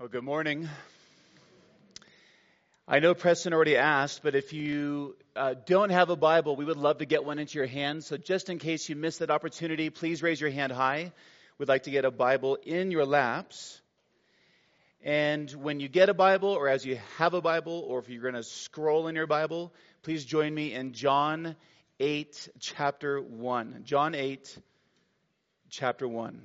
Well, good morning. I know Preston already asked, but if you uh, don't have a Bible, we would love to get one into your hands. So, just in case you missed that opportunity, please raise your hand high. We'd like to get a Bible in your laps. And when you get a Bible, or as you have a Bible, or if you're going to scroll in your Bible, please join me in John 8, chapter 1. John 8, chapter 1.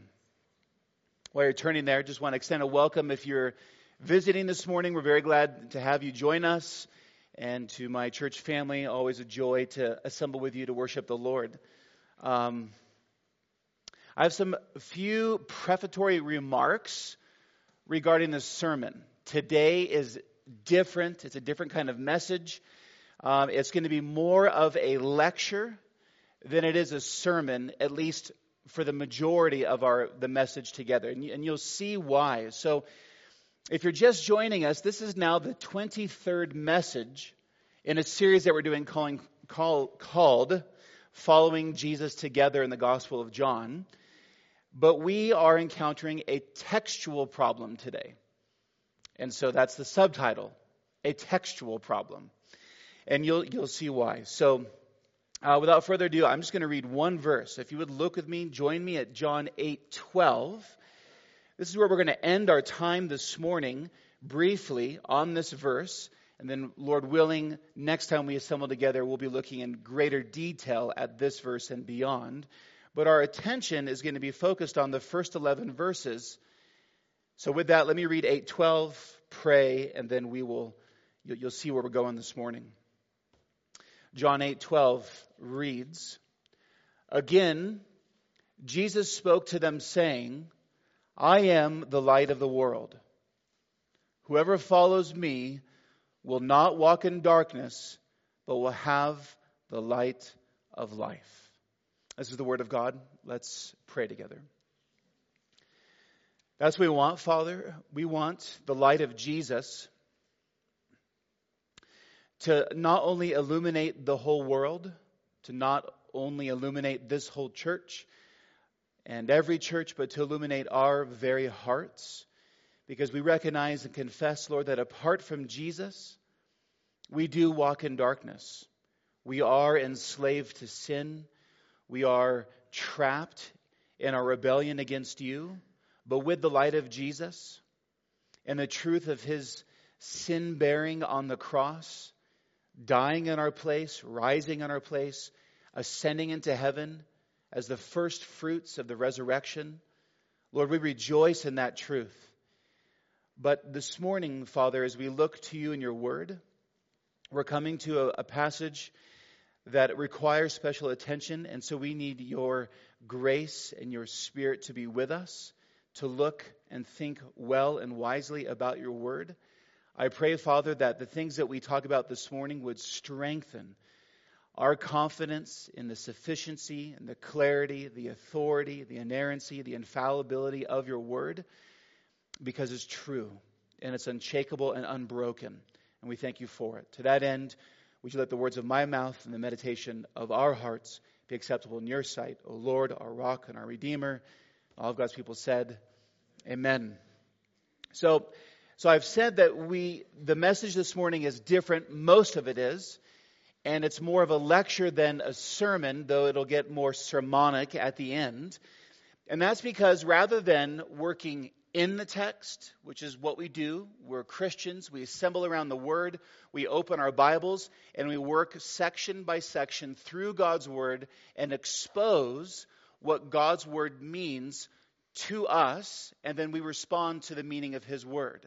While you're turning there, just want to extend a welcome if you're visiting this morning. We're very glad to have you join us. And to my church family, always a joy to assemble with you to worship the Lord. Um, I have some few prefatory remarks regarding this sermon. Today is different, it's a different kind of message. Um, it's going to be more of a lecture than it is a sermon, at least for the majority of our the message together and, and you'll see why. So if you're just joining us this is now the 23rd message in a series that we're doing calling, call, called following jesus together in the gospel of john. But we are encountering a textual problem today. And so that's the subtitle a textual problem. And you'll you'll see why. So uh, without further ado, I'm just going to read one verse. If you would look with me, join me at John 8 12. This is where we're going to end our time this morning briefly on this verse. And then, Lord willing, next time we assemble together, we'll be looking in greater detail at this verse and beyond. But our attention is going to be focused on the first 11 verses. So, with that, let me read 8:12, pray, and then we will you'll see where we're going this morning. John 8:12 reads, Again, Jesus spoke to them saying, I am the light of the world. Whoever follows me will not walk in darkness, but will have the light of life. This is the word of God. Let's pray together. That's what we want, Father. We want the light of Jesus to not only illuminate the whole world, to not only illuminate this whole church and every church, but to illuminate our very hearts. Because we recognize and confess, Lord, that apart from Jesus, we do walk in darkness. We are enslaved to sin. We are trapped in our rebellion against you. But with the light of Jesus and the truth of his sin bearing on the cross, dying in our place, rising in our place, ascending into heaven as the first fruits of the resurrection. Lord, we rejoice in that truth. But this morning, Father, as we look to you in your word, we're coming to a, a passage that requires special attention, and so we need your grace and your spirit to be with us, to look and think well and wisely about your word. I pray, Father, that the things that we talk about this morning would strengthen our confidence in the sufficiency and the clarity, the authority, the inerrancy, the infallibility of your word, because it's true and it's unshakable and unbroken. And we thank you for it. To that end, would you let the words of my mouth and the meditation of our hearts be acceptable in your sight, O Lord, our rock and our redeemer? All of God's people said, Amen. So, so I've said that we, the message this morning is different. Most of it is. And it's more of a lecture than a sermon, though it'll get more sermonic at the end. And that's because rather than working in the text, which is what we do, we're Christians, we assemble around the Word, we open our Bibles, and we work section by section through God's Word and expose what God's Word means to us, and then we respond to the meaning of His Word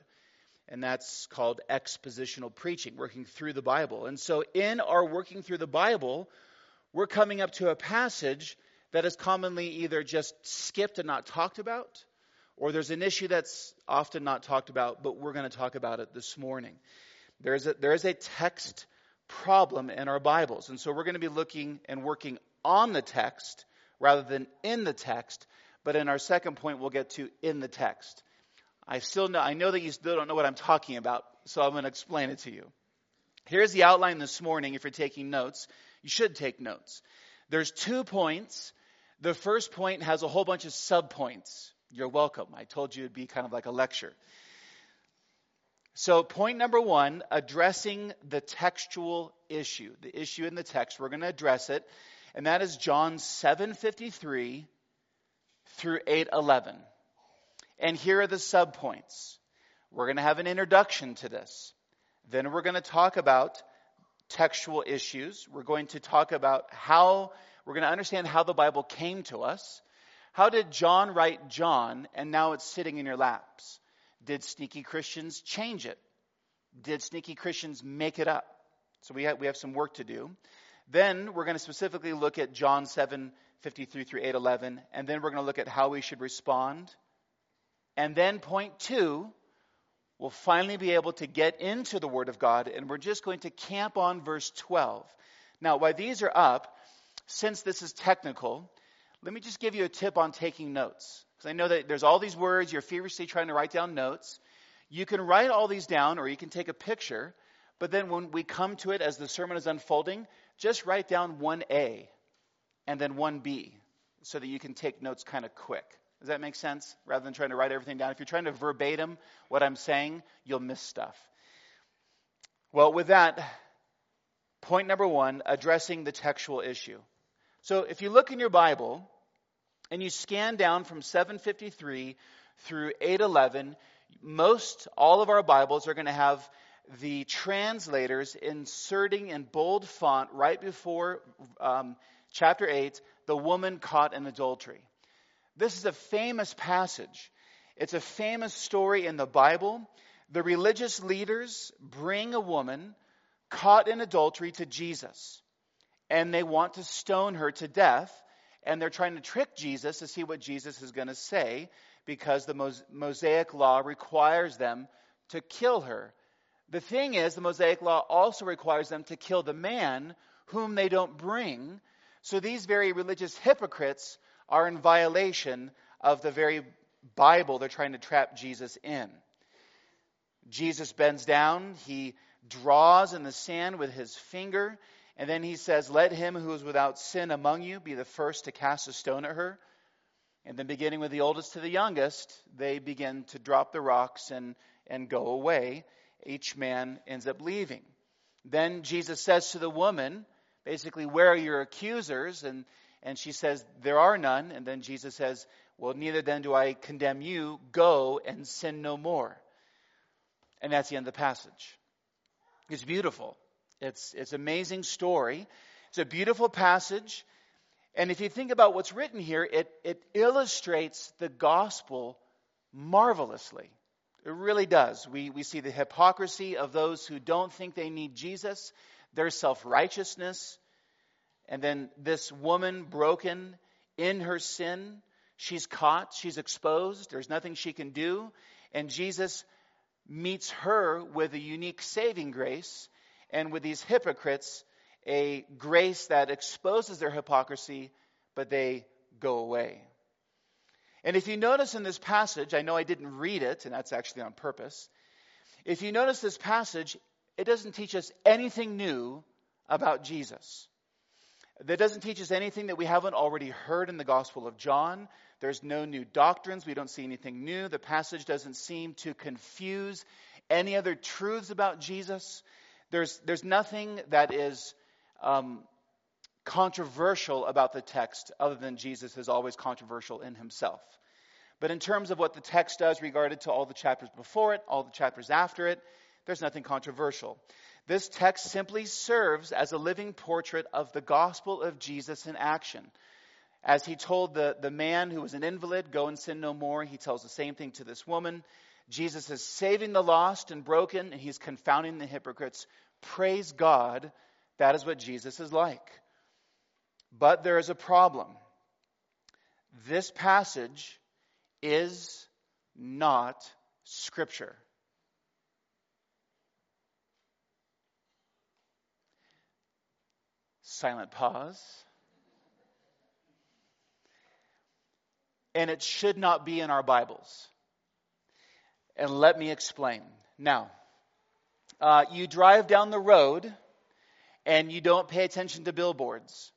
and that's called expositional preaching, working through the Bible. And so, in our working through the Bible, we're coming up to a passage that is commonly either just skipped and not talked about, or there's an issue that's often not talked about, but we're going to talk about it this morning. There is a, there is a text problem in our Bibles, and so we're going to be looking and working on the text rather than in the text. But in our second point, we'll get to in the text. I still know, I know that you still don't know what I'm talking about, so I'm going to explain it to you. Here's the outline this morning if you're taking notes. You should take notes. There's two points. The first point has a whole bunch of subpoints. You're welcome. I told you it'd be kind of like a lecture. So, point number one addressing the textual issue, the issue in the text. We're going to address it, and that is John 7:53 through 8:11. And here are the subpoints. We're going to have an introduction to this. Then we're going to talk about textual issues. We're going to talk about how we're going to understand how the Bible came to us. How did John write John and now it's sitting in your laps? Did sneaky Christians change it? Did sneaky Christians make it up? So we have, we have some work to do. Then we're going to specifically look at John 7 53 through 8 11, and then we're going to look at how we should respond. And then point two, we'll finally be able to get into the Word of God, and we're just going to camp on verse 12. Now, while these are up, since this is technical, let me just give you a tip on taking notes. Because I know that there's all these words, you're feverishly trying to write down notes. You can write all these down, or you can take a picture, but then when we come to it as the sermon is unfolding, just write down 1A and then 1B so that you can take notes kind of quick. Does that make sense? Rather than trying to write everything down. If you're trying to verbatim what I'm saying, you'll miss stuff. Well, with that, point number one addressing the textual issue. So if you look in your Bible and you scan down from 753 through 811, most all of our Bibles are going to have the translators inserting in bold font right before um, chapter 8 the woman caught in adultery. This is a famous passage. It's a famous story in the Bible. The religious leaders bring a woman caught in adultery to Jesus, and they want to stone her to death. And they're trying to trick Jesus to see what Jesus is going to say because the Mosaic law requires them to kill her. The thing is, the Mosaic law also requires them to kill the man whom they don't bring. So these very religious hypocrites are in violation of the very Bible they're trying to trap Jesus in. Jesus bends down, he draws in the sand with his finger, and then he says, Let him who is without sin among you be the first to cast a stone at her. And then, beginning with the oldest to the youngest, they begin to drop the rocks and, and go away. Each man ends up leaving. Then Jesus says to the woman, basically, Where are your accusers? And and she says, There are none. And then Jesus says, Well, neither then do I condemn you. Go and sin no more. And that's the end of the passage. It's beautiful. It's, it's an amazing story. It's a beautiful passage. And if you think about what's written here, it, it illustrates the gospel marvelously. It really does. We, we see the hypocrisy of those who don't think they need Jesus, their self righteousness, and then this woman, broken in her sin, she's caught, she's exposed, there's nothing she can do. And Jesus meets her with a unique saving grace, and with these hypocrites, a grace that exposes their hypocrisy, but they go away. And if you notice in this passage, I know I didn't read it, and that's actually on purpose. If you notice this passage, it doesn't teach us anything new about Jesus. That doesn't teach us anything that we haven't already heard in the Gospel of John. There's no new doctrines. We don't see anything new. The passage doesn't seem to confuse any other truths about Jesus. There's, there's nothing that is um, controversial about the text other than Jesus is always controversial in himself. But in terms of what the text does regarded to all the chapters before it, all the chapters after it, there's nothing controversial. This text simply serves as a living portrait of the gospel of Jesus in action. As he told the, the man who was an invalid, Go and sin no more, he tells the same thing to this woman. Jesus is saving the lost and broken, and he's confounding the hypocrites. Praise God, that is what Jesus is like. But there is a problem. This passage is not Scripture. Silent pause. And it should not be in our Bibles. And let me explain. Now, uh, you drive down the road and you don't pay attention to billboards.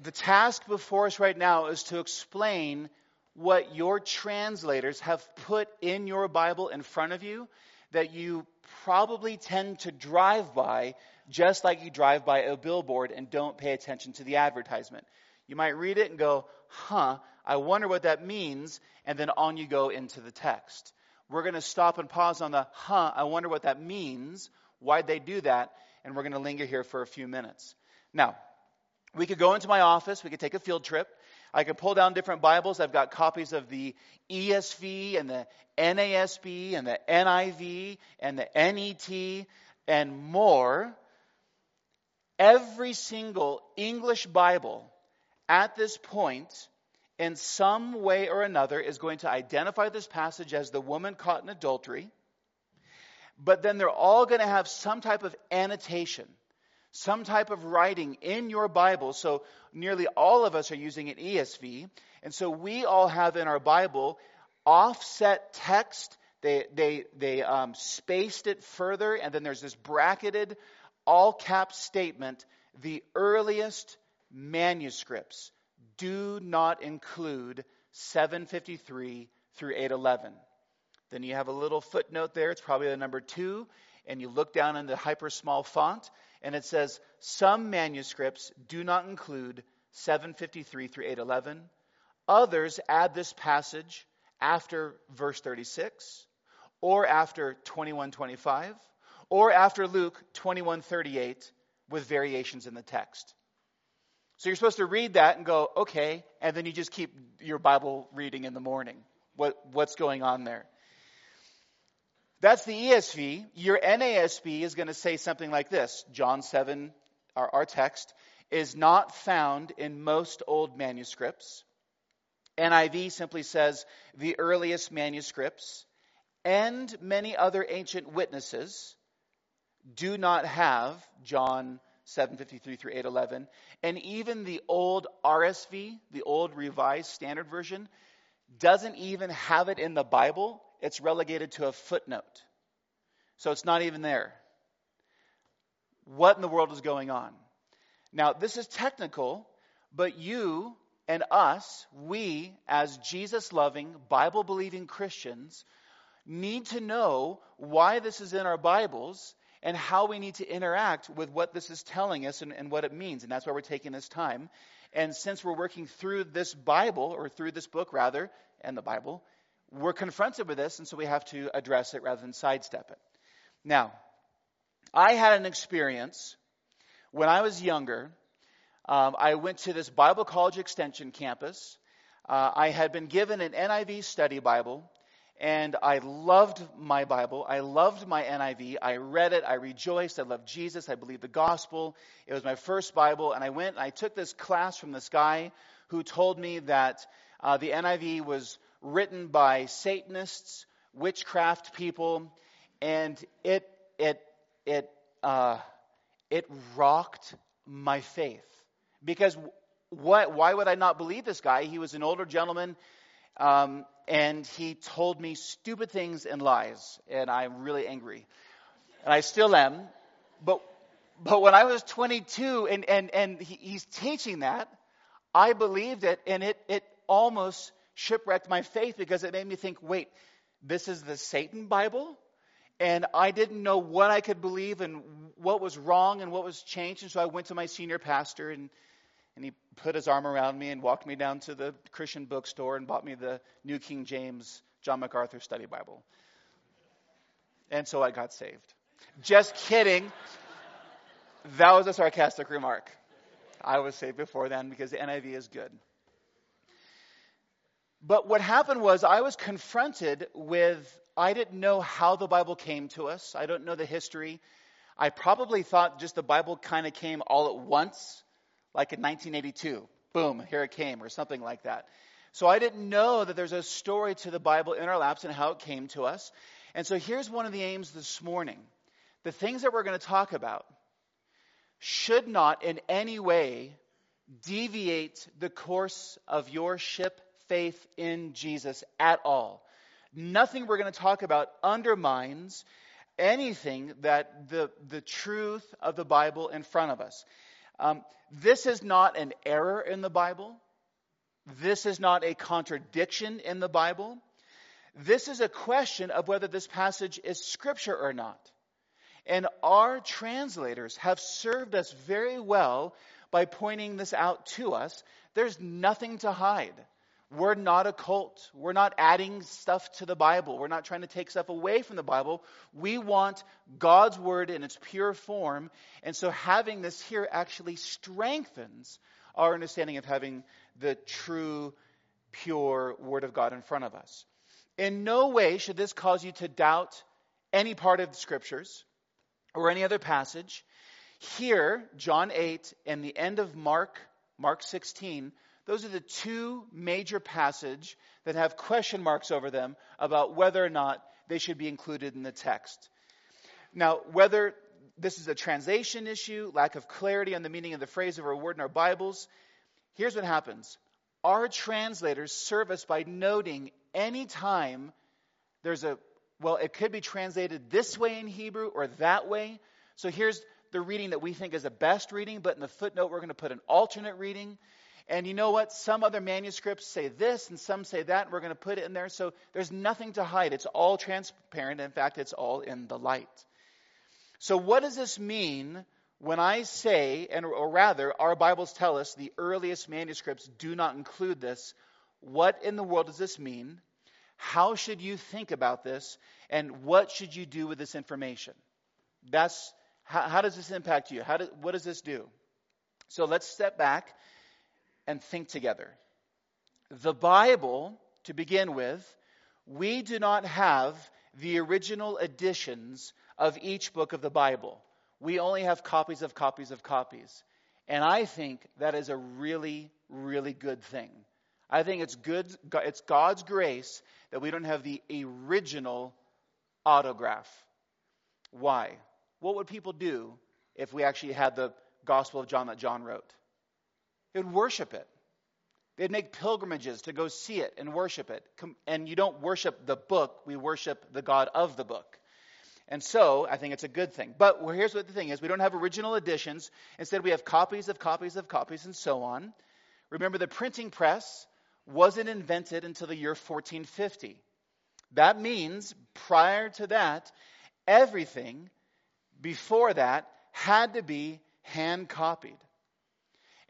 The task before us right now is to explain what your translators have put in your Bible in front of you that you probably tend to drive by just like you drive by a billboard and don't pay attention to the advertisement. You might read it and go, huh, I wonder what that means, and then on you go into the text. We're going to stop and pause on the, huh, I wonder what that means. Why'd they do that? And we're going to linger here for a few minutes. Now, we could go into my office, we could take a field trip. I can pull down different Bibles. I've got copies of the ESV and the NASB and the NIV and the NET and more. Every single English Bible at this point, in some way or another, is going to identify this passage as the woman caught in adultery. But then they're all going to have some type of annotation some type of writing in your Bible. So nearly all of us are using an ESV. And so we all have in our Bible offset text. They, they, they um, spaced it further, and then there's this bracketed, all cap statement the earliest manuscripts do not include 753 through 811. Then you have a little footnote there. It's probably the number two. And you look down in the hyper small font, and it says some manuscripts do not include 753 through 811. Others add this passage after verse 36 or after 2125 or after Luke 2138 with variations in the text. So you're supposed to read that and go, okay, and then you just keep your Bible reading in the morning. What, what's going on there? That's the ESV. Your NASB is going to say something like this John 7, our, our text, is not found in most old manuscripts. NIV simply says the earliest manuscripts and many other ancient witnesses do not have John 753 through 811 and even the old RSV the old revised standard version doesn't even have it in the Bible it's relegated to a footnote. So it's not even there. What in the world is going on? Now, this is technical, but you and us, we as Jesus loving, Bible believing Christians, need to know why this is in our Bibles and how we need to interact with what this is telling us and, and, what it means. And that's why we're taking this time. And since we're working through this Bible, or through this book rather, and the Bible, we're confronted with this, and so we have to address it rather than sidestep it. Now, I had an experience when I was younger. Um, I went to this Bible College Extension campus. Uh, I had been given an NIV study Bible, and I loved my Bible. I loved my NIV. I read it. I rejoiced. I loved Jesus. I believed the gospel. It was my first Bible, and I went and I took this class from this guy who told me that uh, the NIV was written by Satanists, witchcraft people, and it it it uh, it rocked my faith because what? Why would I not believe this guy? He was an older gentleman, um, and he told me stupid things and lies, and I'm really angry, and I still am. But but when I was 22, and and and he, he's teaching that, I believed it, and it it almost shipwrecked my faith because it made me think, wait, this is the Satan Bible? And I didn't know what I could believe and what was wrong and what was changed. And so I went to my senior pastor and, and he put his arm around me and walked me down to the Christian bookstore and bought me the New King James John MacArthur Study Bible. And so I got saved. Just kidding. That was a sarcastic remark. I was saved before then because the NIV is good. But what happened was I was confronted with, I didn't know how the Bible came to us. I don't know the history. I probably thought just the Bible kind of came all at once, like in 1982. Boom, here it came, or something like that. So I didn't know that there's a story to the Bible in our laps and how it came to us. And so here's one of the aims this morning. The things that we're going to talk about should not in any way deviate the course of your ship faith in Jesus at all. Nothing we're going to talk about undermines anything that the, the truth of the Bible in front of us. Um, this is not an error in the Bible. This is not a contradiction in the Bible. This is a question of whether this passage is scripture or not. And our translators have served us very well by pointing this out to us. There's nothing to hide. We're not a cult. We're not adding stuff to the Bible. We're not trying to take stuff away from the Bible. We want God's word in its pure form. And so having this here actually strengthens our understanding of having the true, pure word of God in front of us. In no way should this cause you to doubt any part of the scriptures or any other passage. Here, John 8 and the end of Mark, Mark 16, those are the two major passages that have question marks over them about whether or not they should be included in the text. Now, whether this is a translation issue, lack of clarity on the meaning of the phrase or a word in our Bibles, here's what happens. Our translators serve us by noting any time there's a, well, it could be translated this way in Hebrew or that way. So here's the reading that we think is the best reading, but in the footnote, we're going to put an alternate reading. And you know what? Some other manuscripts say this and some say that, and we're going to put it in there. So there's nothing to hide. It's all transparent. In fact, it's all in the light. So, what does this mean when I say, and or rather, our Bibles tell us the earliest manuscripts do not include this? What in the world does this mean? How should you think about this? And what should you do with this information? That's how, how does this impact you? How do, what does this do? So let's step back and think together. The Bible, to begin with, we do not have the original editions of each book of the Bible. We only have copies of copies of copies. And I think that is a really, really good thing. I think it's good, it's God's grace that we don't have the original autograph. Why? What would people do if we actually had the Gospel of John that John wrote? They would worship it. They'd make pilgrimages to go see it and worship it. And you don't worship the book, we worship the God of the book. And so I think it's a good thing. But here's what the thing is we don't have original editions. Instead, we have copies of copies of copies and so on. Remember, the printing press wasn't invented until the year 1450. That means prior to that, everything before that had to be hand copied.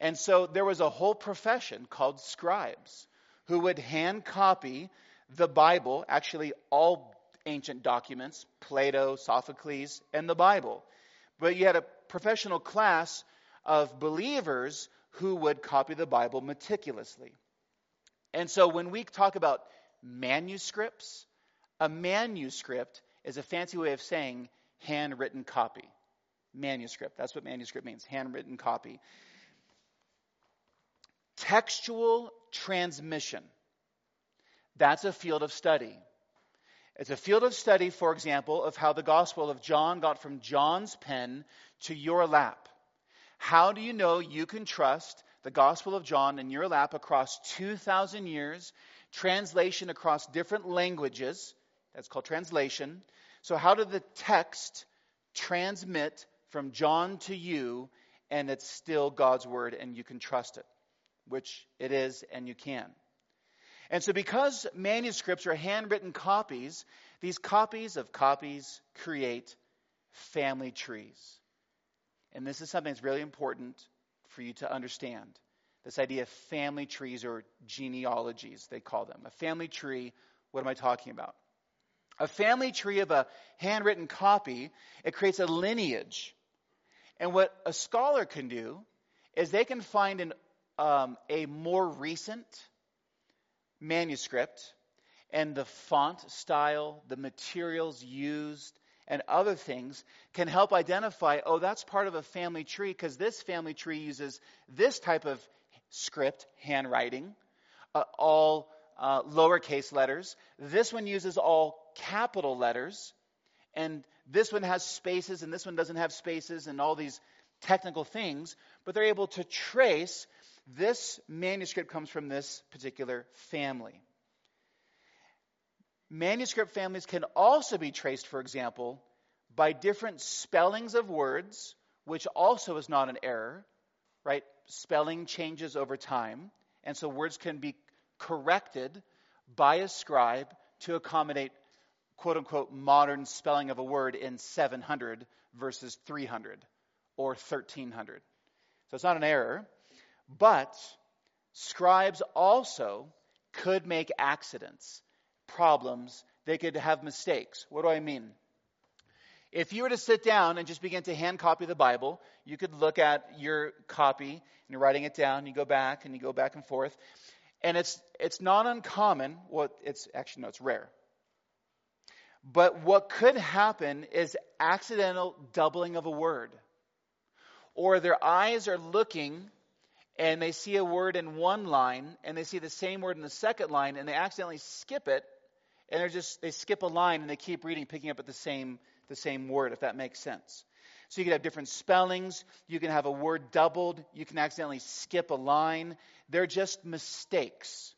And so there was a whole profession called scribes who would hand copy the Bible, actually all ancient documents, Plato, Sophocles, and the Bible. But you had a professional class of believers who would copy the Bible meticulously. And so when we talk about manuscripts, a manuscript is a fancy way of saying handwritten copy. Manuscript. That's what manuscript means handwritten copy. Textual transmission. That's a field of study. It's a field of study, for example, of how the Gospel of John got from John's pen to your lap. How do you know you can trust the Gospel of John in your lap across 2,000 years, translation across different languages? That's called translation. So, how did the text transmit from John to you, and it's still God's Word, and you can trust it? Which it is, and you can. And so, because manuscripts are handwritten copies, these copies of copies create family trees. And this is something that's really important for you to understand. This idea of family trees or genealogies, they call them. A family tree, what am I talking about? A family tree of a handwritten copy, it creates a lineage. And what a scholar can do is they can find an um, a more recent manuscript and the font style, the materials used, and other things can help identify oh, that's part of a family tree because this family tree uses this type of script, handwriting, uh, all uh, lowercase letters. This one uses all capital letters. And this one has spaces, and this one doesn't have spaces, and all these technical things. But they're able to trace this manuscript comes from this particular family. Manuscript families can also be traced, for example, by different spellings of words, which also is not an error, right? Spelling changes over time. and so words can be corrected by a scribe to accommodate quote unquote modern spelling of a word in 700 versus 300 or 1300. So it's not an error, but scribes also could make accidents, problems, they could have mistakes. What do I mean? If you were to sit down and just begin to hand copy the Bible, you could look at your copy and you're writing it down, you go back and you go back and forth. And it's it's not uncommon, well it's actually no, it's rare. But what could happen is accidental doubling of a word. Or their eyes are looking and they see a word in one line and they see the same word in the second line and they accidentally skip it and they're just they skip a line and they keep reading picking up at the same the same word if that makes sense. So you can have different spellings. You can have a word doubled. You can accidentally skip a line. They're just mistakes.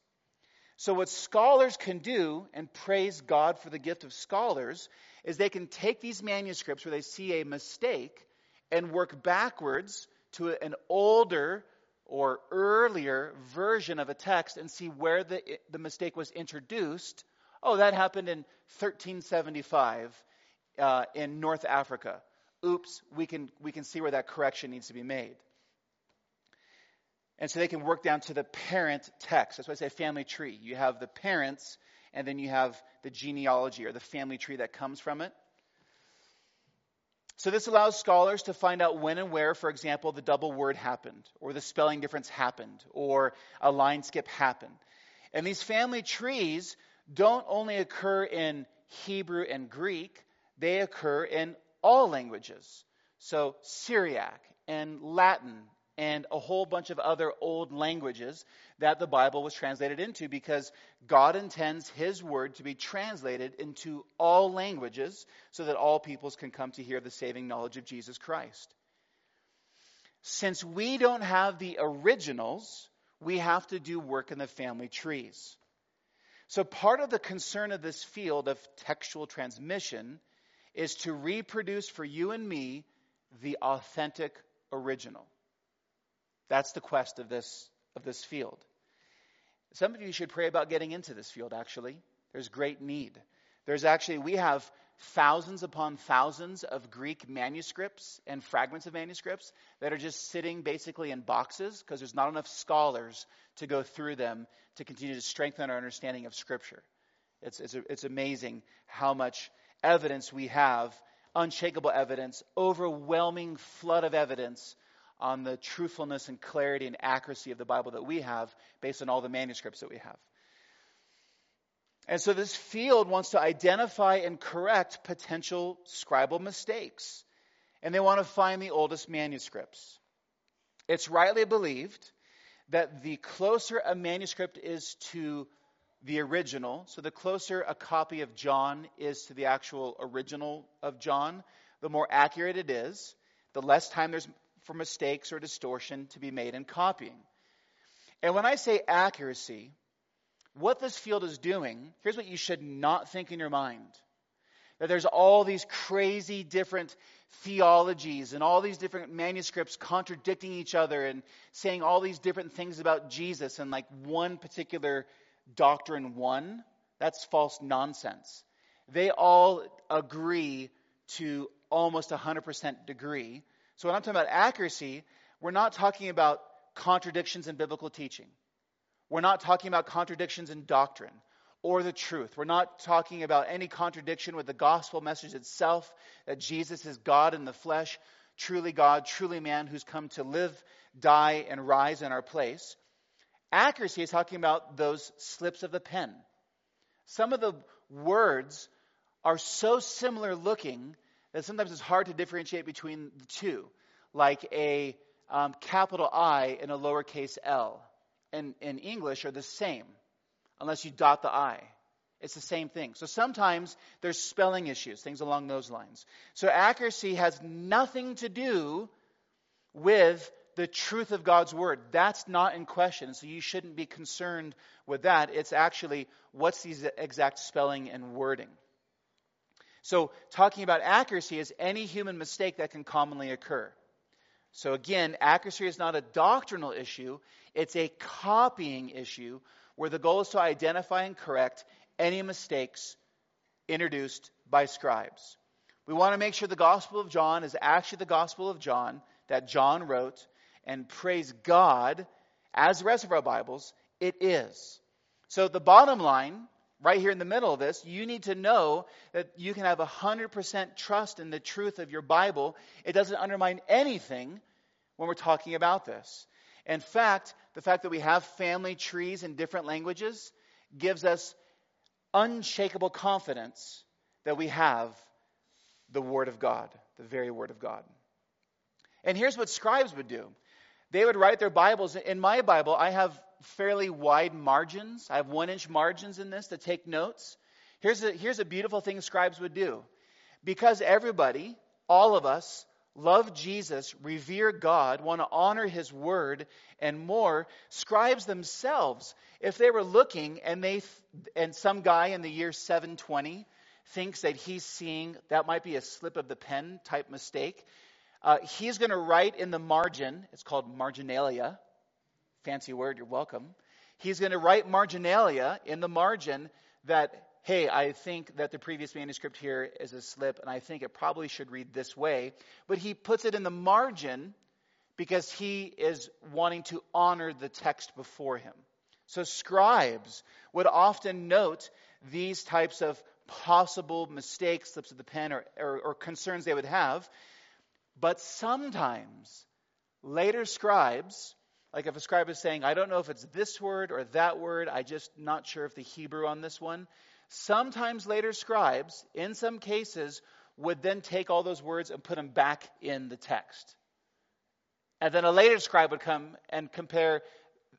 So what scholars can do and praise god for the gift of scholars is they can take these manuscripts where they see a mistake and work backwards to an older or earlier version of a text and see where the, the mistake was introduced. Oh, that happened in 1375 uh, in North Africa. Oops, we can, we can see where that correction needs to be made. And so they can work down to the parent text. That's why I say family tree. You have the parents, and then you have the genealogy or the family tree that comes from it. So this allows scholars to find out when and where, for example, the double word happened, or the spelling difference happened, or a line skip happened. And these family trees don't only occur in Hebrew and Greek, they occur in all languages. So Syriac and Latin and a whole bunch of other old languages that the Bible was translated into because God intends His word to be translated into all languages so that all peoples can come to hear the saving knowledge of Jesus Christ. Since we don't have the originals, we have to do work in the family trees. So, part of the concern of this field of textual transmission is to reproduce for you and me the authentic original. That's the quest of this, of this field. Some of you should pray about getting into this field, actually. There's great need. There's actually, we have thousands upon thousands of Greek manuscripts and fragments of manuscripts that are just sitting basically in boxes because there's not enough scholars to go through them to continue to strengthen our understanding of Scripture. It's, it's, it's amazing how much evidence we have, unshakable evidence, overwhelming flood of evidence on the truthfulness and clarity and accuracy of the Bible that we have based on all the manuscripts that we have. And so this field wants to identify and correct potential scribal mistakes. And they want to find the oldest manuscripts. It's rightly believed that the closer a manuscript is to the original, so the closer a copy of John is to the actual original of John, the more accurate it is, the less time there's for mistakes or distortion to be made in copying. And when I say accuracy, what this field is doing, here's what you should not think in your mind. That there's all these crazy different theologies and all these different manuscripts contradicting each other and saying all these different things about Jesus and like one particular doctrine one. That's false nonsense. They all agree to almost 100% degree so when I'm talking about accuracy, we're not talking about contradictions in biblical teaching. We're not talking about contradictions in doctrine or the truth. We're not talking about any contradiction with the gospel message itself that Jesus is God in the flesh, truly God, truly man who's come to live, die, and rise in our place. Accuracy is talking about those slips of the pen. Some of the words are so similar looking that sometimes it's hard to differentiate between the two, like a um, capital I and a lowercase l in, in English are the same, unless you dot the I. It's the same thing. So sometimes there's spelling issues, things along those lines. So accuracy has nothing to do with the truth of God's word. That's not in question. So you shouldn't be concerned with that. It's actually what's the exact spelling and wording. So, talking about accuracy is any human mistake that can commonly occur. So again, accuracy is not a doctrinal issue, it's a copying issue where the goal is to identify and correct any mistakes introduced by scribes. We want to make sure the Gospel of John is actually the Gospel of John that John wrote, and praise God, as the rest of our Bibles, it is. So the bottom line, right here in the middle of this, you need to know that you can have 100% trust in the truth of your Bible. It doesn't undermine anything when we're talking about this. In fact, the fact that we have family trees in different languages gives us unshakable confidence that we have the Word of God, the very Word of God. And here's what scribes would do they would write their Bibles. In my Bible, I have fairly wide margins. I have one inch margins in this to take notes. Here's a, here's a beautiful thing scribes would do. Because everybody, all of us, love Jesus, revere God, want to honor his word, and more, scribes themselves, if they were looking and they and some guy in the year 720 thinks that he's seeing that might be a slip of the pen type mistake, uh, he's going to write in the margin, it's called marginalia, fancy word, you're welcome. He's going to write marginalia in the margin that, hey, I think that the previous manuscript here is a slip, and I think it probably should read this way. But he puts it in the margin because he is wanting to honor the text before him. So scribes would often note these types of possible mistakes, slips of the pen, or, or, or concerns they would have. But sometimes later scribes, like if a scribe is saying, I don't know if it's this word or that word, I just not sure if the Hebrew on this one. Sometimes later scribes, in some cases, would then take all those words and put them back in the text. And then a later scribe would come and compare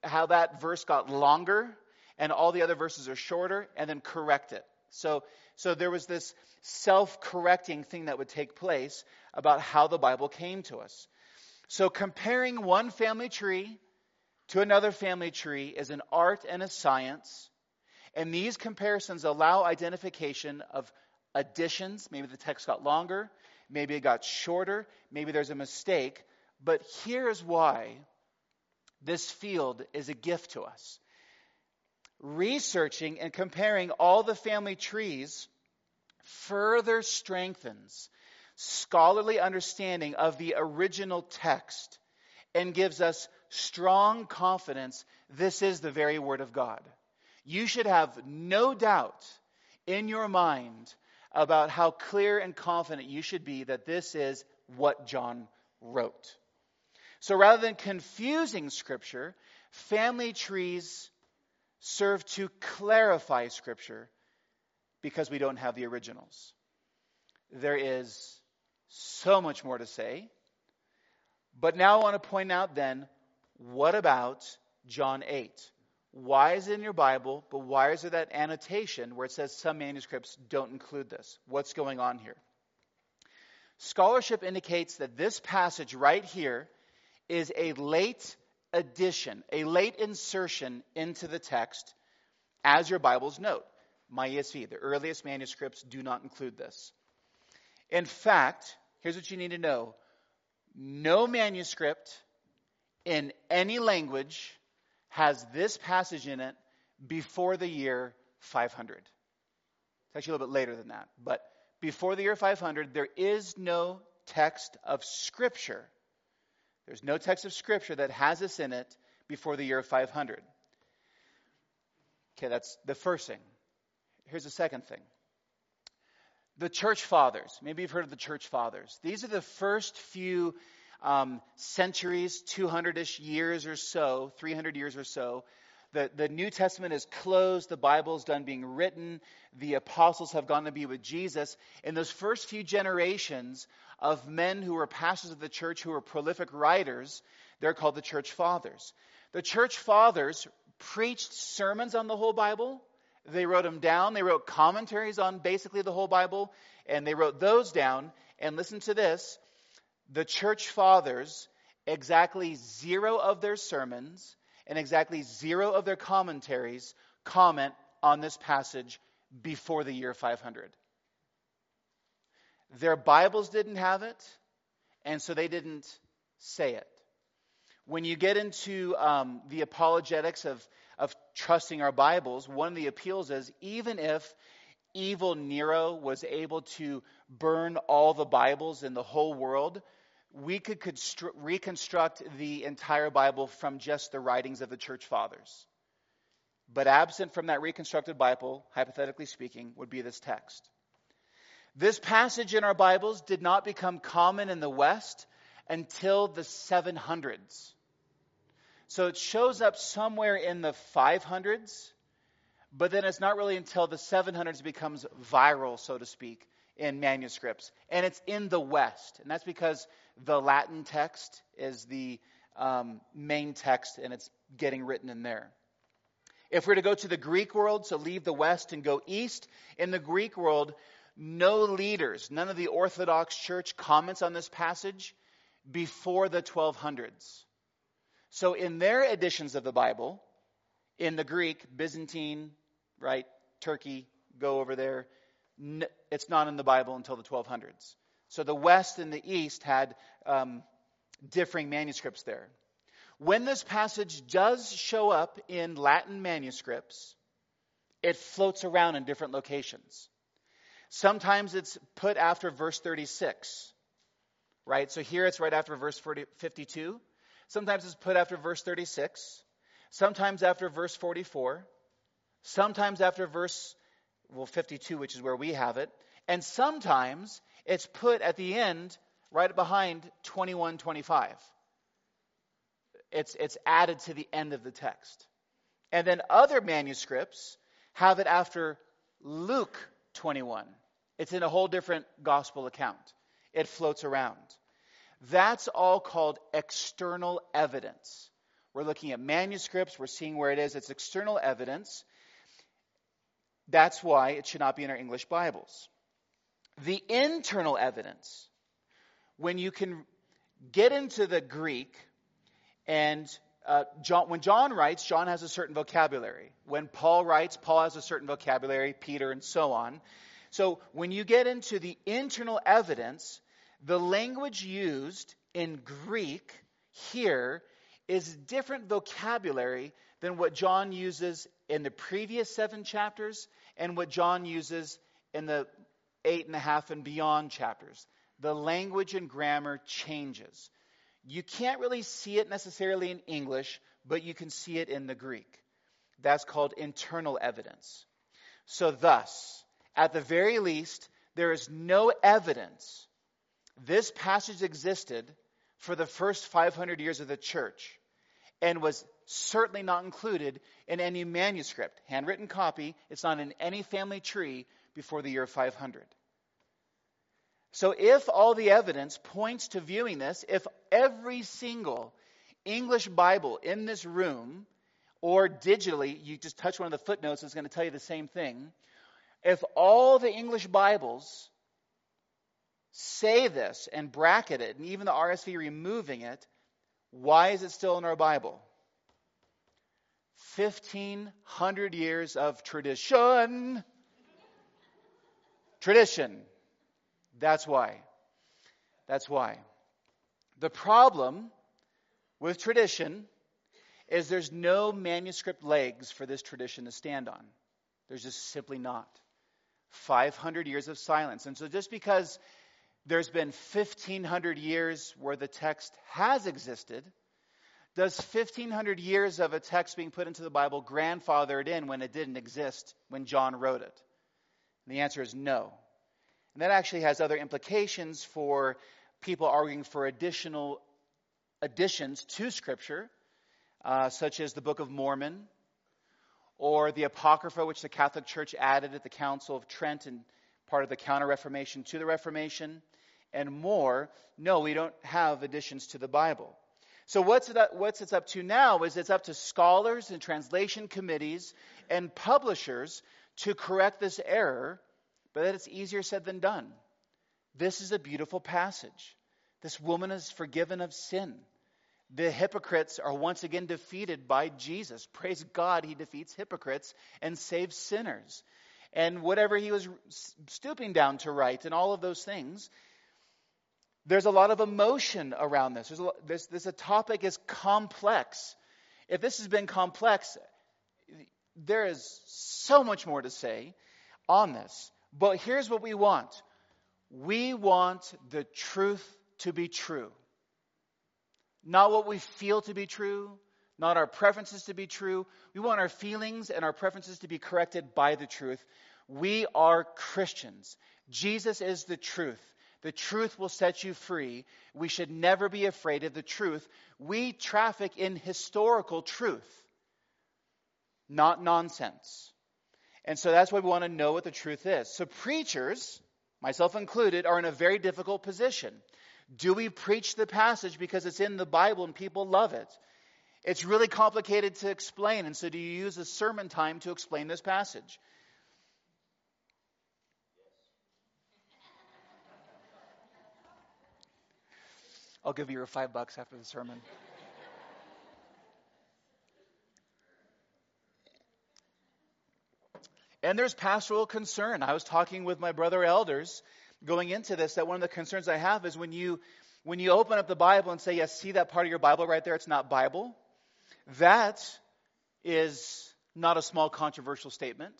how that verse got longer and all the other verses are shorter and then correct it. So, so there was this self correcting thing that would take place about how the Bible came to us. So comparing one family tree to another family tree is an art and a science. And these comparisons allow identification of additions. Maybe the text got longer, maybe it got shorter, maybe there's a mistake. But here's why this field is a gift to us. Researching and comparing all the family trees further strengthens scholarly understanding of the original text and gives us strong confidence this is the very Word of God. You should have no doubt in your mind about how clear and confident you should be that this is what John wrote. So rather than confusing Scripture, family trees serve to clarify Scripture because we don't have the originals. There is so much more to say. But now I want to point out then what about John 8? Why is it in your Bible, but why is there that annotation where it says some manuscripts don't include this? What's going on here? Scholarship indicates that this passage right here is a late addition, a late insertion into the text, as your Bibles note. My ESV, the earliest manuscripts do not include this. In fact, here's what you need to know no manuscript in any language has this passage in it before the year 500. It's actually a little bit later than that. But before the year 500, there is no text of Scripture. There's no text of Scripture that has this in it before the year 500. Okay, that's the first thing. Here's the second thing the church fathers. Maybe you've heard of the church fathers. These are the first few um, centuries, 200 ish years or so, 300 years or so. The, the New Testament is closed, the Bible's done being written, the apostles have gone to be with Jesus. In those first few generations of men who were pastors of the church, who were prolific writers, they're called the church fathers. The church fathers preached sermons on the whole Bible, they wrote them down. They wrote commentaries on basically the whole Bible, and they wrote those down. And listen to this the church fathers, exactly zero of their sermons and exactly zero of their commentaries comment on this passage before the year 500. Their Bibles didn't have it, and so they didn't say it. When you get into um, the apologetics of, of trusting our Bibles, one of the appeals is even if evil Nero was able to burn all the Bibles in the whole world, we could constru- reconstruct the entire Bible from just the writings of the church fathers. But absent from that reconstructed Bible, hypothetically speaking, would be this text. This passage in our Bibles did not become common in the West until the 700s. So it shows up somewhere in the 500s, but then it's not really until the 700s becomes viral, so to speak, in manuscripts. And it's in the West. And that's because the Latin text is the um, main text and it's getting written in there. If we're to go to the Greek world, so leave the West and go East, in the Greek world, no leaders, none of the Orthodox Church comments on this passage before the 1200s. So in their editions of the Bible, in the Greek, Byzantine, right, Turkey, go over there, it's not in the Bible until the 1200s. So the West and the East had um, differing manuscripts there. When this passage does show up in Latin manuscripts, it floats around in different locations. Sometimes it's put after verse 36, right? So here it's right after verse 40, 52. Sometimes it's put after verse 36. Sometimes after verse 44. Sometimes after verse, well, 52, which is where we have it. And sometimes it's put at the end, right behind 21, 25 it's, it's added to the end of the text. And then other manuscripts have it after Luke 21. It's in a whole different gospel account. It floats around. That's all called external evidence. We're looking at manuscripts, we're seeing where it is. It's external evidence. That's why it should not be in our English Bibles. The internal evidence, when you can get into the Greek and uh, John, when John writes, John has a certain vocabulary. When Paul writes, Paul has a certain vocabulary, Peter, and so on. So when you get into the internal evidence, the language used in Greek here is different vocabulary than what John uses in the previous seven chapters and what John uses in the eight and a half and beyond chapters. The language and grammar changes. You can't really see it necessarily in English, but you can see it in the Greek. That's called internal evidence. So, thus, at the very least, there is no evidence this passage existed for the first 500 years of the church and was certainly not included in any manuscript, handwritten copy. It's not in any family tree before the year 500. So, if all the evidence points to viewing this, if every single English Bible in this room, or digitally, you just touch one of the footnotes, it's going to tell you the same thing. If all the English Bibles say this and bracket it, and even the RSV removing it, why is it still in our Bible? 1500 years of tradition. Tradition. That's why. That's why. The problem with tradition is there's no manuscript legs for this tradition to stand on. There's just simply not. 500 years of silence. And so just because there's been 1500 years where the text has existed, does 1500 years of a text being put into the Bible grandfather it in when it didn't exist when John wrote it? And the answer is no. And that actually has other implications for people arguing for additional additions to Scripture, uh, such as the Book of Mormon or the Apocrypha, which the Catholic Church added at the Council of Trent and part of the Counter Reformation to the Reformation, and more. No, we don't have additions to the Bible. So what's it, what's it's up to now is it's up to scholars and translation committees and publishers to correct this error but that it's easier said than done. This is a beautiful passage. This woman is forgiven of sin. The hypocrites are once again defeated by Jesus. Praise God, he defeats hypocrites and saves sinners. And whatever he was stooping down to write and all of those things, There's a lot of emotion around this. There's a, this, this a topic is complex. If this has been complex, there is so much more to say on this. But here's what we want we want the truth to be true. Not what we feel to be true, not our preferences to be true. We want our feelings and our preferences to be corrected by the truth. We are Christians. Jesus is the truth. The truth will set you free. We should never be afraid of the truth. We traffic in historical truth, not nonsense. And so that's why we want to know what the truth is. So, preachers, myself included, are in a very difficult position. Do we preach the passage because it's in the Bible and people love it? It's really complicated to explain, and so do you use a sermon time to explain this passage? I'll give you your five bucks after the sermon. And there's pastoral concern. I was talking with my brother elders going into this that one of the concerns I have is when you when you open up the Bible and say, "Yes, see that part of your Bible right there? It's not Bible." That is not a small controversial statement.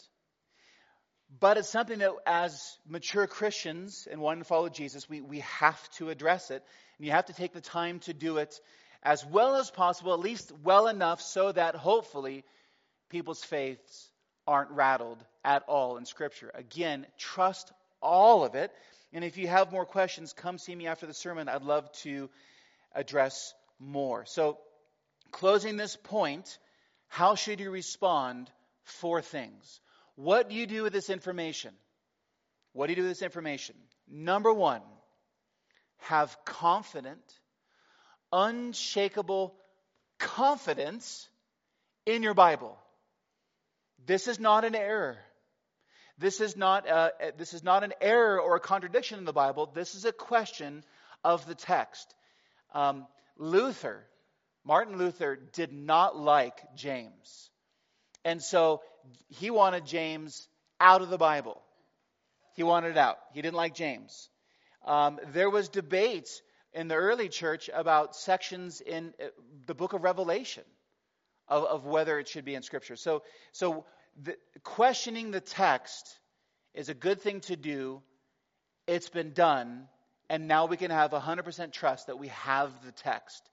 But it's something that, as mature Christians and wanting to follow Jesus, we, we have to address it. And you have to take the time to do it as well as possible, at least well enough so that hopefully people's faiths aren't rattled at all in Scripture. Again, trust all of it. And if you have more questions, come see me after the sermon. I'd love to address more. So, closing this point, how should you respond? Four things. What do you do with this information? What do you do with this information? Number one, have confident, unshakable confidence in your Bible. This is not an error. This is not, a, this is not an error or a contradiction in the Bible. This is a question of the text. Um, Luther, Martin Luther, did not like James. And so he wanted James out of the Bible. He wanted it out. He didn't like James. Um, there was debate in the early church about sections in uh, the book of Revelation of, of whether it should be in Scripture. So, so the, questioning the text is a good thing to do. It's been done, and now we can have 100% trust that we have the text.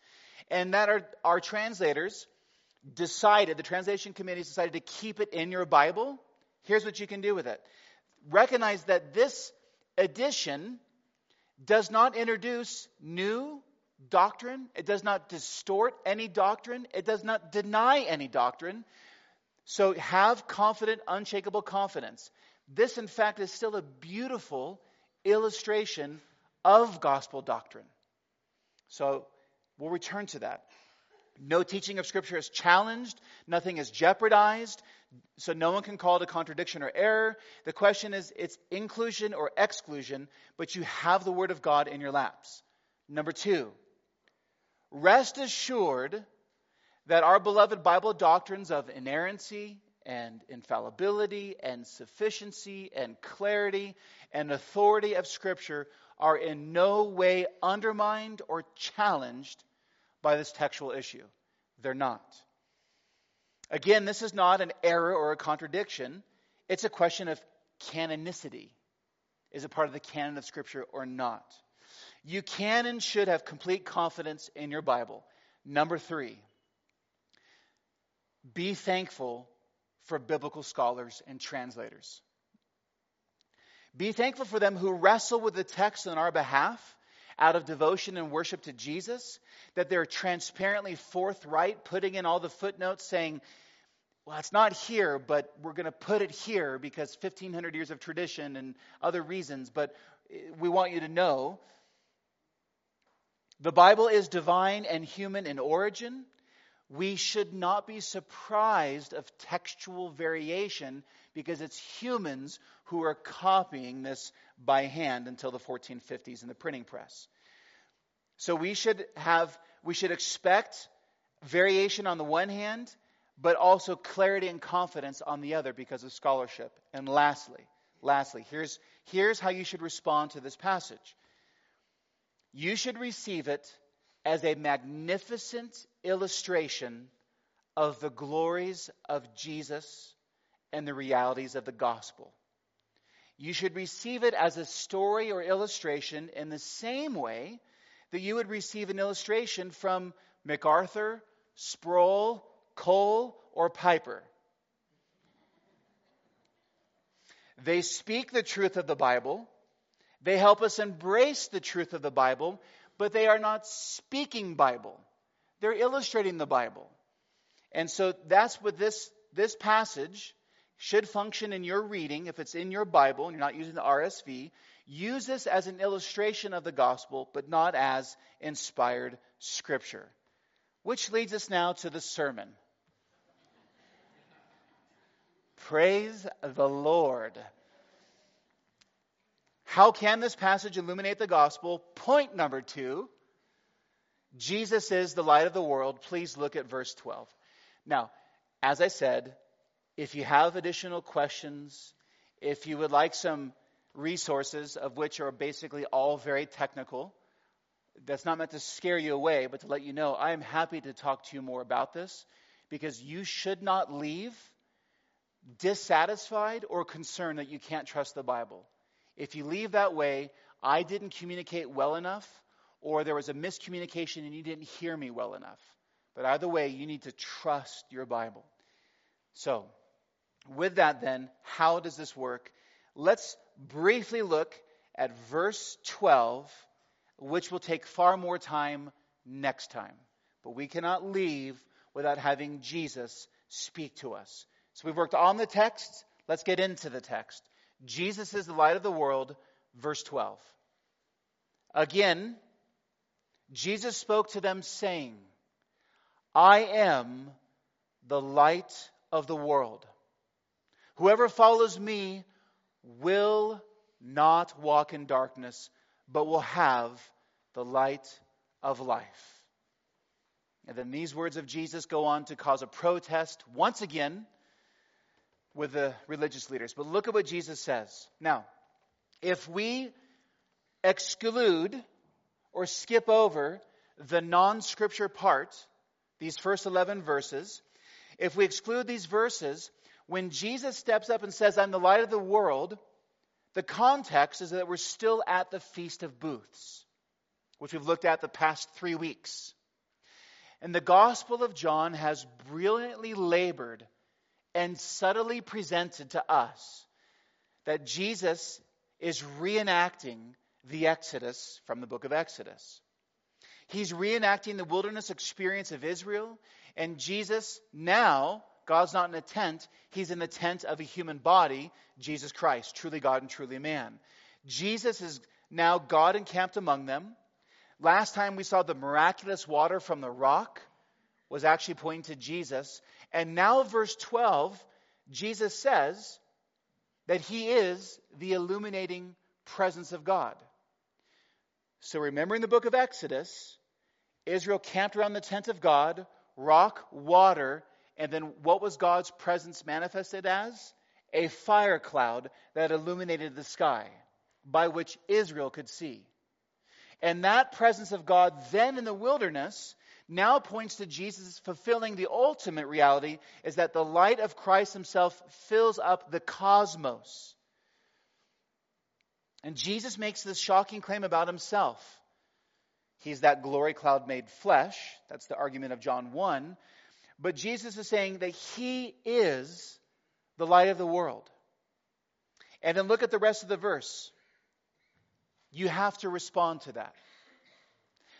And that our, our translators decided, the translation committees decided to keep it in your Bible. Here's what you can do with it recognize that this edition does not introduce new doctrine, it does not distort any doctrine, it does not deny any doctrine. So have confident, unshakable confidence. This, in fact, is still a beautiful illustration of gospel doctrine. So we'll return to that. No teaching of Scripture is challenged, nothing is jeopardized, so no one can call it a contradiction or error. The question is it's inclusion or exclusion, but you have the Word of God in your laps. Number two, rest assured that our beloved Bible doctrines of inerrancy and infallibility and sufficiency and clarity and authority of Scripture are in no way undermined or challenged by this textual issue. They're not. Again, this is not an error or a contradiction. It's a question of canonicity. Is it part of the canon of Scripture or not? You can and should have complete confidence in your Bible. Number three, be thankful for biblical scholars and translators. Be thankful for them who wrestle with the text on our behalf out of devotion and worship to Jesus, that they're transparently forthright, putting in all the footnotes saying, well, it's not here, but we're going to put it here because 1,500 years of tradition and other reasons, but eh, we want you to know the Bible is divine and human in origin. We should not be surprised of textual variation because it's humans who are copying this by hand until the 1450s in the printing press. So we should have we should expect variation on the one hand, but also clarity and confidence on the other because of scholarship. And lastly, lastly, here's here's how you should respond to this passage. you should receive it as a magnificent illustration of the glories of Jesus and the realities of the gospel. You should receive it as a story or illustration in the same way that you would receive an illustration from MacArthur, Sproul, Cole, or Piper. They speak the truth of the Bible. They help us embrace the truth of the Bible, but they are not speaking Bible. They're illustrating the Bible. And so that's what this, this passage should function in your reading. If it's in your Bible and you're not using the RSV, use this as an illustration of the gospel, but not as inspired scripture. Which leads us now to the sermon. Praise the Lord. How can this passage illuminate the gospel? Point number two Jesus is the light of the world. Please look at verse 12. Now, as I said, if you have additional questions, if you would like some resources, of which are basically all very technical, that's not meant to scare you away, but to let you know, I am happy to talk to you more about this because you should not leave dissatisfied or concerned that you can't trust the Bible. If you leave that way, I didn't communicate well enough, or there was a miscommunication and you didn't hear me well enough. But either way, you need to trust your Bible. So, with that, then, how does this work? Let's briefly look at verse 12, which will take far more time next time. But we cannot leave without having Jesus speak to us. So we've worked on the text. Let's get into the text. Jesus is the light of the world, verse 12. Again, Jesus spoke to them, saying, I am the light of the world. Whoever follows me will not walk in darkness, but will have the light of life. And then these words of Jesus go on to cause a protest once again with the religious leaders. But look at what Jesus says. Now, if we exclude or skip over the non scripture part, these first 11 verses, if we exclude these verses, when Jesus steps up and says, I'm the light of the world, the context is that we're still at the Feast of Booths, which we've looked at the past three weeks. And the Gospel of John has brilliantly labored and subtly presented to us that Jesus is reenacting the Exodus from the book of Exodus. He's reenacting the wilderness experience of Israel, and Jesus now, God's not in a tent, he's in the tent of a human body, Jesus Christ, truly God and truly man. Jesus is now God encamped among them. Last time we saw the miraculous water from the rock was actually pointing to Jesus. And now, verse 12, Jesus says that he is the illuminating presence of God. So, remembering the book of Exodus, Israel camped around the tent of God, rock, water, and then what was God's presence manifested as? A fire cloud that illuminated the sky, by which Israel could see. And that presence of God then in the wilderness now points to Jesus fulfilling the ultimate reality is that the light of Christ himself fills up the cosmos. And Jesus makes this shocking claim about himself. He's that glory cloud made flesh. That's the argument of John 1. But Jesus is saying that he is the light of the world. And then look at the rest of the verse. You have to respond to that.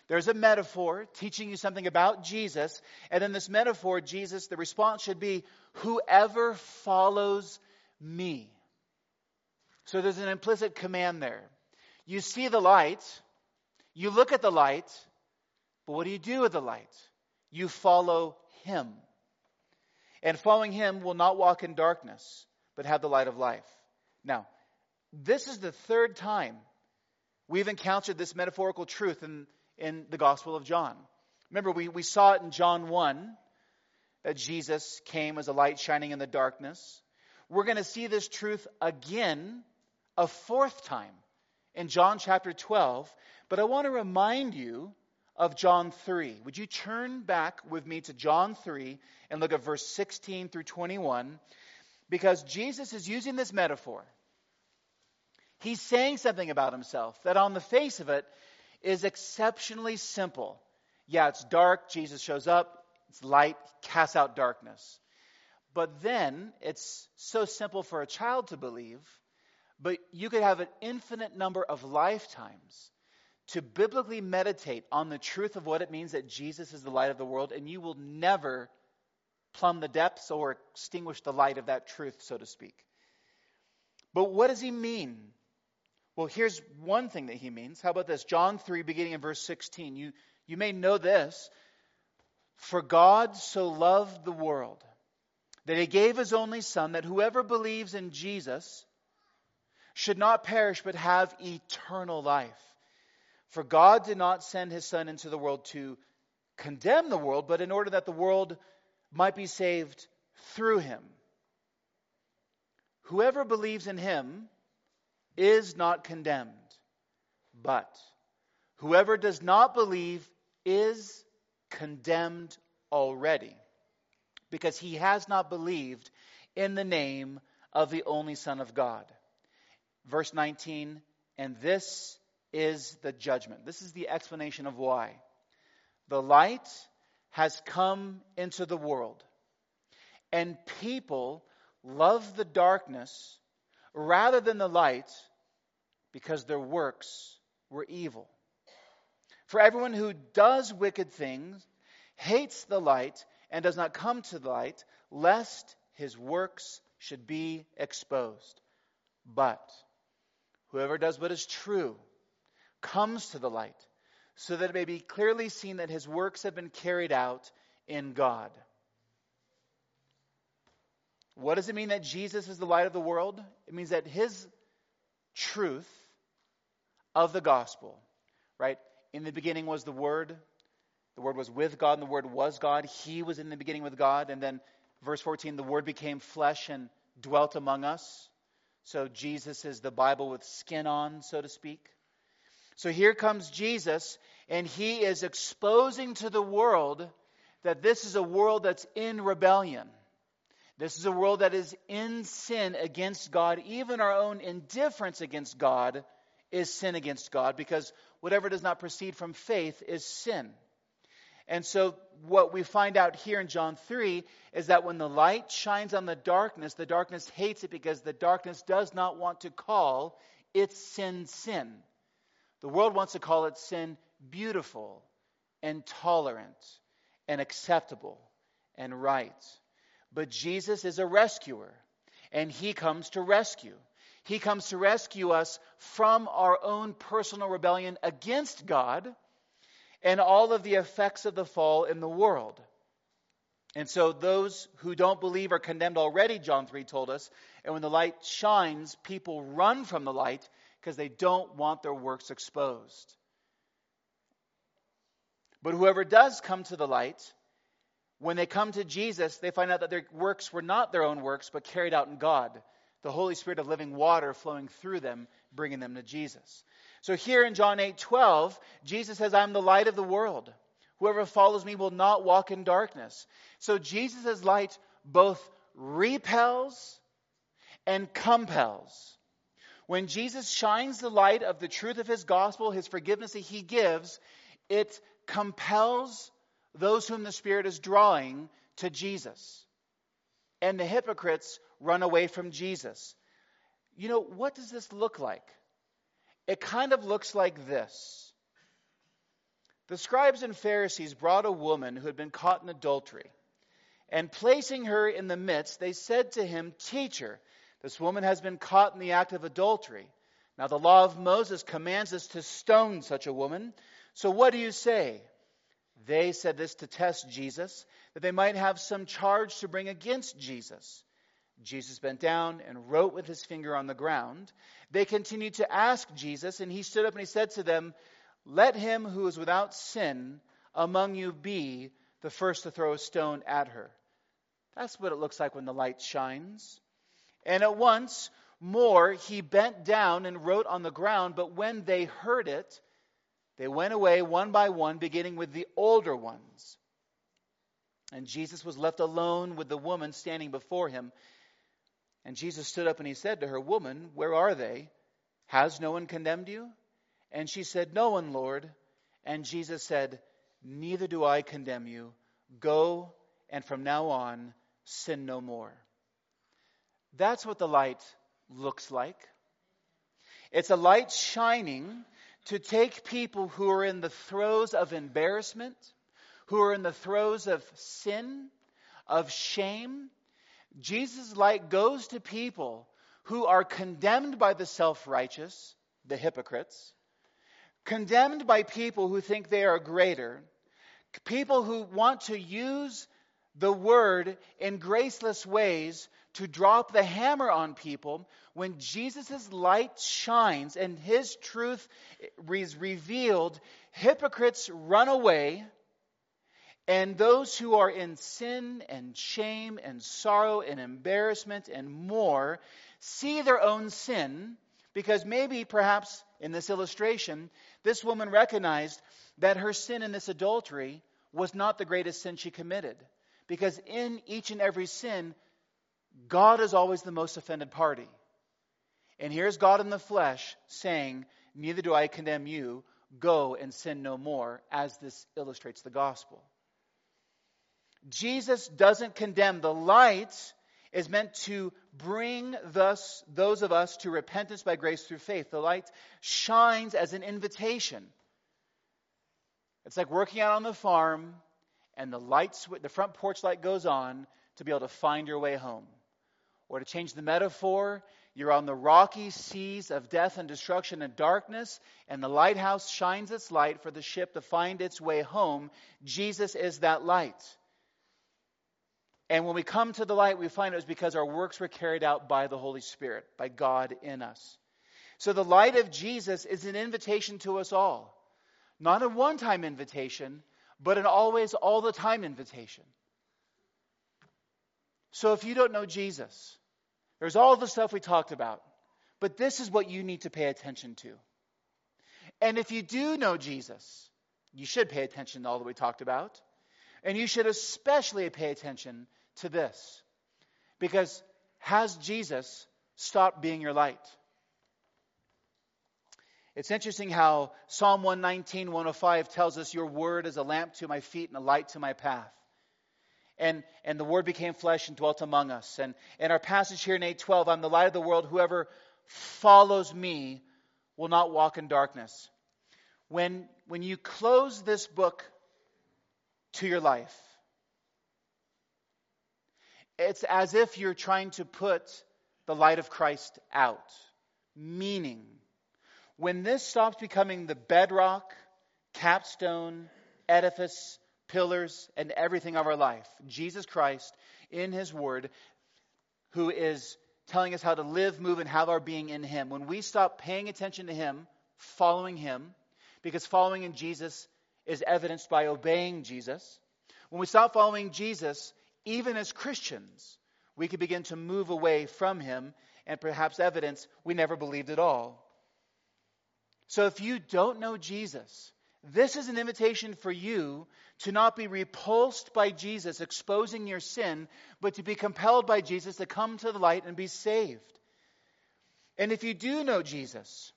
There's a metaphor teaching you something about Jesus. And in this metaphor, Jesus, the response should be, Whoever follows me. So there's an implicit command there. You see the light, you look at the light, but what do you do with the light? You follow him. And following him will not walk in darkness, but have the light of life. Now, this is the third time we've encountered this metaphorical truth in in the Gospel of John. Remember, we, we saw it in John 1 that Jesus came as a light shining in the darkness. We're going to see this truth again a fourth time in John chapter 12, but I want to remind you of John 3. Would you turn back with me to John 3 and look at verse 16 through 21? Because Jesus is using this metaphor. He's saying something about himself that, on the face of it, is exceptionally simple. Yeah, it's dark. Jesus shows up. It's light, casts out darkness. But then it's so simple for a child to believe, but you could have an infinite number of lifetimes to biblically meditate on the truth of what it means that Jesus is the light of the world, and you will never plumb the depths or extinguish the light of that truth, so to speak. But what does he mean? Well, here's one thing that he means. How about this? John 3, beginning in verse 16. You, you may know this. For God so loved the world that he gave his only Son, that whoever believes in Jesus should not perish but have eternal life. For God did not send his Son into the world to condemn the world, but in order that the world might be saved through him. Whoever believes in him is not condemned, but whoever does not believe is condemned already, because he has not believed in the name of the only Son of God. Verse 19, and this is the judgment. This is the explanation of why. The light has come into the world, and people love the darkness rather than the light because their works were evil. For everyone who does wicked things hates the light and does not come to the light, lest his works should be exposed. But whoever does what is true comes to the light, so that it may be clearly seen that his works have been carried out in God. What does it mean that Jesus is the light of the world? It means that his truth of the gospel, right? In the beginning was the Word. The Word was with God, and the Word was God. He was in the beginning with God. And then, verse 14, the Word became flesh and dwelt among us. So, Jesus is the Bible with skin on, so to speak. So, here comes Jesus, and he is exposing to the world that this is a world that's in rebellion. This is a world that is in sin against God. Even our own indifference against God is sin against God because whatever does not proceed from faith is sin. And so, what we find out here in John 3 is that when the light shines on the darkness, the darkness hates it because the darkness does not want to call its sin sin. The world wants to call its sin beautiful and tolerant and acceptable and right. But Jesus is a rescuer, and he comes to rescue. He comes to rescue us from our own personal rebellion against God and all of the effects of the fall in the world. And so those who don't believe are condemned already, John 3 told us. And when the light shines, people run from the light because they don't want their works exposed. But whoever does come to the light when they come to Jesus, they find out that their works were not their own works, but carried out in God. The Holy Spirit of living water flowing through them, bringing them to Jesus. So here in John 8 12, Jesus says, I'm the light of the world. Whoever follows me will not walk in darkness. So Jesus' light both repels and compels. When Jesus shines the light of the truth of his gospel, his forgiveness that he gives, it compels those whom the Spirit is drawing to Jesus. And the hypocrites run away from Jesus. You know, what does this look like? It kind of looks like this. The scribes and Pharisees brought a woman who had been caught in adultery. And placing her in the midst, they said to him, Teacher, this woman has been caught in the act of adultery. Now, the law of Moses commands us to stone such a woman. So, what do you say? They said this to test Jesus, that they might have some charge to bring against Jesus. Jesus bent down and wrote with his finger on the ground. They continued to ask Jesus, and he stood up and he said to them, Let him who is without sin among you be the first to throw a stone at her. That's what it looks like when the light shines. And at once, more, he bent down and wrote on the ground, but when they heard it, they went away one by one, beginning with the older ones. And Jesus was left alone with the woman standing before him. And Jesus stood up and he said to her, Woman, where are they? Has no one condemned you? And she said, No one, Lord. And Jesus said, Neither do I condemn you. Go, and from now on, sin no more. That's what the light looks like. It's a light shining to take people who are in the throes of embarrassment, who are in the throes of sin, of shame. Jesus' light goes to people who are condemned by the self righteous, the hypocrites, condemned by people who think they are greater, people who want to use the word in graceless ways to drop the hammer on people, when Jesus' light shines and his truth is revealed, hypocrites run away, and those who are in sin and shame and sorrow and embarrassment and more see their own sin because maybe, perhaps, in this illustration, this woman recognized that her sin in this adultery was not the greatest sin she committed. Because in each and every sin, God is always the most offended party. And here's God in the flesh saying, Neither do I condemn you. Go and sin no more, as this illustrates the gospel. Jesus doesn't condemn. The light is meant to bring thus those of us to repentance by grace through faith. The light shines as an invitation. It's like working out on the farm and the lights the front porch light goes on to be able to find your way home. Or to change the metaphor, you're on the rocky seas of death and destruction and darkness, and the lighthouse shines its light for the ship to find its way home. Jesus is that light. And when we come to the light, we find it was because our works were carried out by the Holy Spirit, by God in us. So the light of Jesus is an invitation to us all. Not a one time invitation, but an always, all the time invitation. So if you don't know Jesus, there's all the stuff we talked about, but this is what you need to pay attention to. And if you do know Jesus, you should pay attention to all that we talked about. And you should especially pay attention to this. Because has Jesus stopped being your light? It's interesting how Psalm 119, 105 tells us, Your word is a lamp to my feet and a light to my path and, and the word became flesh and dwelt among us. And in our passage here in 812, I'm the light of the world. Whoever follows me will not walk in darkness. When, when you close this book to your life, it's as if you're trying to put the light of Christ out. Meaning, when this stops becoming the bedrock, capstone, edifice, pillars, and everything of our life. Jesus Christ in His Word, who is telling us how to live, move, and have our being in Him. When we stop paying attention to Him, following Him, because following in Jesus is evidenced by obeying Jesus, when we stop following Jesus, even as Christians, we could begin to move away from Him and perhaps evidence we never believed at all. So if you don't know Jesus, this is an invitation for you to not be repulsed by Jesus exposing your sin, but to be compelled by Jesus to come to the light and be saved. And if you do know Jesus,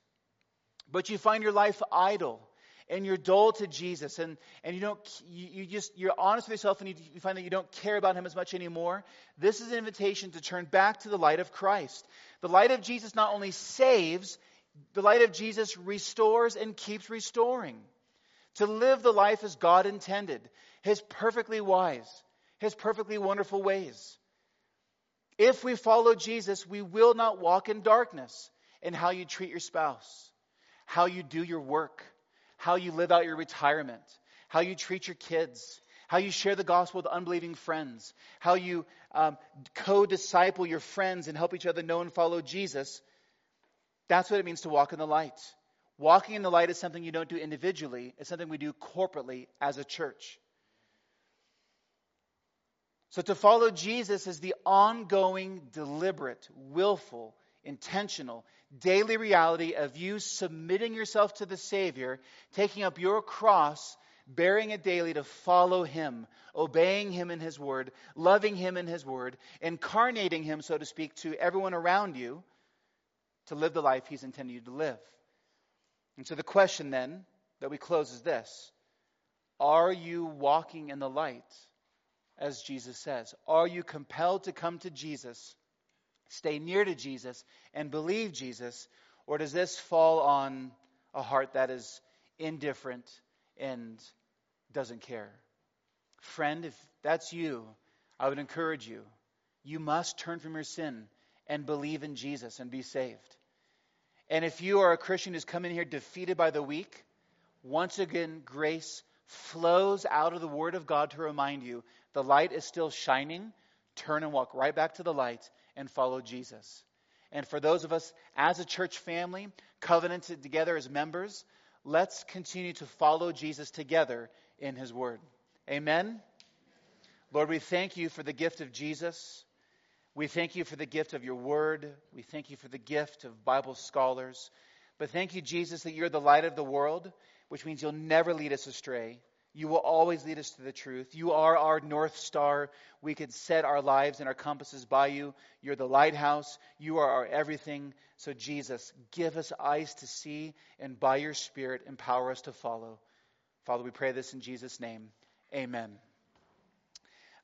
but you find your life idle and you're dull to Jesus and, and you don't you, you just you're honest with yourself and you, you find that you don't care about him as much anymore, this is an invitation to turn back to the light of Christ. The light of Jesus not only saves, the light of Jesus restores and keeps restoring to live the life as God intended, His perfectly wise, His perfectly wonderful ways. If we follow Jesus, we will not walk in darkness in how you treat your spouse, how you do your work, how you live out your retirement, how you treat your kids, how you share the gospel with unbelieving friends, how you um, co disciple your friends and help each other know and follow Jesus. That's what it means to walk in the light. Walking in the light is something you don't do individually, it's something we do corporately as a church. So to follow Jesus is the ongoing, deliberate, willful intentional, daily reality of you submitting yourself to the Savior, taking up your cross, bearing it daily to follow Him, obeying Him in His Word, loving Him in His Word, incarnating Him, so to speak, to everyone around you to live the life He's intended you to live. And so the question then that we close is this Are you walking in the light, as Jesus says? Are you compelled to come to Jesus, stay near to Jesus, and believe Jesus? Or does this fall on a heart that is indifferent and doesn't care? Friend, if that's you, I would encourage you. You must turn from your sin and believe in Jesus and be saved. And if you are a Christian who's come in here defeated by the week, once again, grace flows out of the Word of God to remind you the light is still shining. Turn and walk right back to the light and follow Jesus. And for those of us as a church family, covenanted together as members, let's continue to follow Jesus together in His Word. Amen. Lord, we thank you for the gift of Jesus. We thank you for the gift of your word. We thank you for the gift of Bible scholars. But thank you, Jesus, that you're the light of the world, which means you'll never lead us astray. You will always lead us to the truth. You are our North Star. We can set our lives and our compasses by you. You're the lighthouse. You are our everything. So, Jesus, give us eyes to see, and by your Spirit, empower us to follow. Father, we pray this in Jesus' name. Amen.